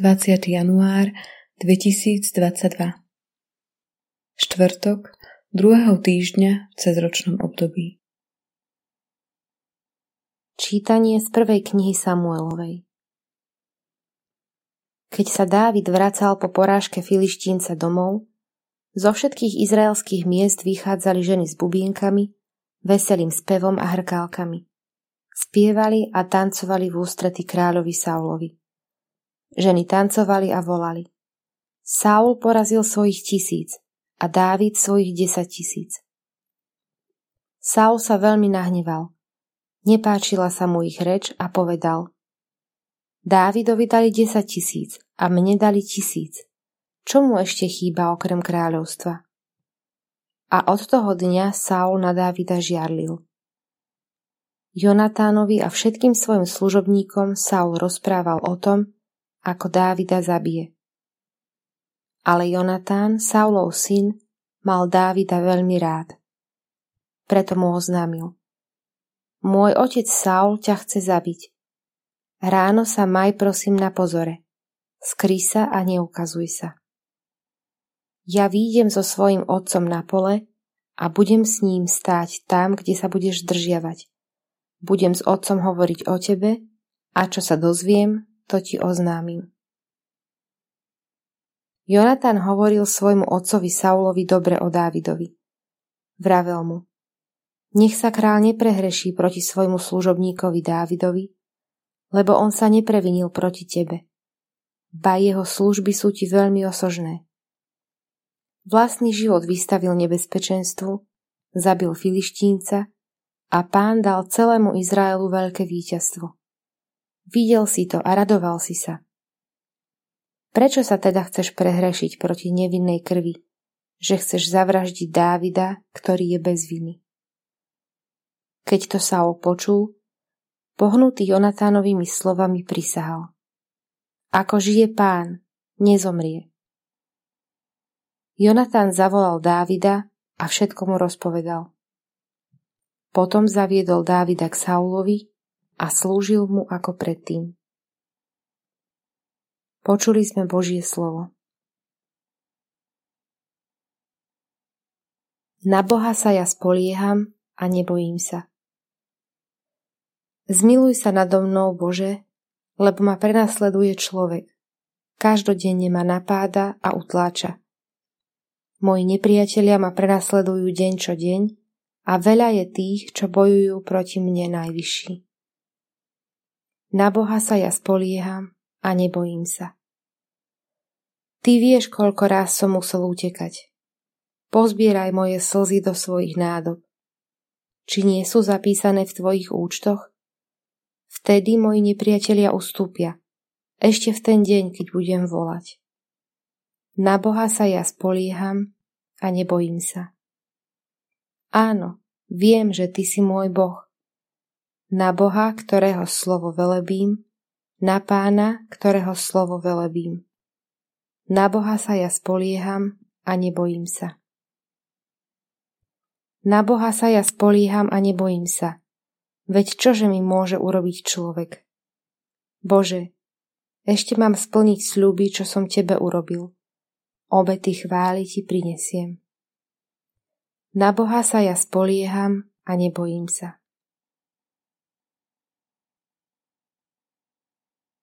20. január 2022 Štvrtok druhého týždňa v cezročnom období Čítanie z prvej knihy Samuelovej Keď sa Dávid vracal po porážke filištínca domov, zo všetkých izraelských miest vychádzali ženy s bubienkami, veselým spevom a hrkálkami. Spievali a tancovali v ústrety kráľovi Saulovi. Ženy tancovali a volali. Saul porazil svojich tisíc a Dávid svojich desať tisíc. Saul sa veľmi nahneval. Nepáčila sa mu ich reč a povedal. Dávidovi dali desať tisíc a mne dali tisíc. Čo mu ešte chýba okrem kráľovstva? A od toho dňa Saul na Dávida žiarlil. Jonatánovi a všetkým svojim služobníkom Saul rozprával o tom, ako Dávida zabije. Ale Jonatán, Saulov syn, mal Dávida veľmi rád. Preto mu oznámil. Môj otec Saul ťa chce zabiť. Ráno sa maj prosím na pozore. Skry sa a neukazuj sa. Ja výjdem so svojim otcom na pole a budem s ním stáť tam, kde sa budeš držiavať. Budem s otcom hovoriť o tebe a čo sa dozviem, to ti oznámim. Jonatan hovoril svojmu otcovi Saulovi dobre o Dávidovi. Vravel mu, nech sa král neprehreší proti svojmu služobníkovi Dávidovi, lebo on sa neprevinil proti tebe. Ba jeho služby sú ti veľmi osožné. Vlastný život vystavil nebezpečenstvu, zabil filištínca a pán dal celému Izraelu veľké víťazstvo. Videl si to a radoval si sa. Prečo sa teda chceš prehrešiť proti nevinnej krvi, že chceš zavraždiť Dávida, ktorý je bez viny? Keď to Saul počul, pohnutý Jonatánovými slovami prisahal. Ako žije pán, nezomrie. Jonatán zavolal Dávida a všetko mu rozpovedal. Potom zaviedol Dávida k Saulovi a slúžil mu ako predtým. Počuli sme Božie slovo. Na Boha sa ja spolieham a nebojím sa. Zmiluj sa nado mnou, Bože, lebo ma prenasleduje človek. Každodenne ma napáda a utláča. Moji nepriatelia ma prenasledujú deň čo deň a veľa je tých, čo bojujú proti mne najvyšší. Na Boha sa ja spolieham a nebojím sa. Ty vieš, koľko raz som musel utekať. Pozbieraj moje slzy do svojich nádob. Či nie sú zapísané v tvojich účtoch? Vtedy moji nepriatelia ustúpia. Ešte v ten deň, keď budem volať. Na Boha sa ja spolieham a nebojím sa. Áno, viem, že Ty si môj Boh na Boha, ktorého slovo velebím, na Pána, ktorého slovo velebím. Na Boha sa ja spolieham a nebojím sa. Na Boha sa ja spolieham a nebojím sa. Veď čože mi môže urobiť človek? Bože, ešte mám splniť sľuby, čo som Tebe urobil. Obety chváli Ti prinesiem. Na Boha sa ja spolieham a nebojím sa.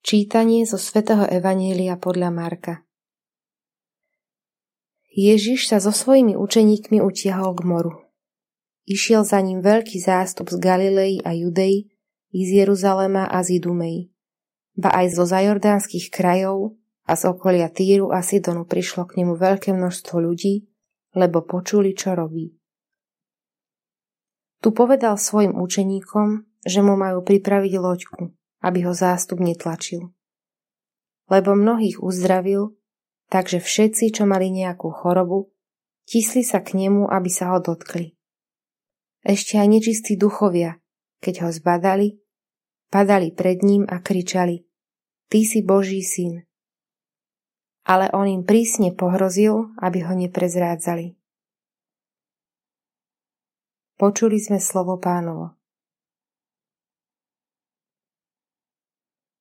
Čítanie zo svätého Evanielia podľa Marka Ježiš sa so svojimi učeníkmi utiahol k moru. Išiel za ním veľký zástup z Galilei a Judei, i z Jeruzalema a z Idumei. Ba aj zo zajordánskych krajov a z okolia Týru a Sidonu prišlo k nemu veľké množstvo ľudí, lebo počuli, čo robí. Tu povedal svojim učeníkom, že mu majú pripraviť loďku, aby ho zástup netlačil. Lebo mnohých uzdravil, takže všetci, čo mali nejakú chorobu, tisli sa k nemu, aby sa ho dotkli. Ešte aj nečistí duchovia, keď ho zbadali, padali pred ním a kričali Ty si Boží syn. Ale on im prísne pohrozil, aby ho neprezrádzali. Počuli sme slovo pánovo.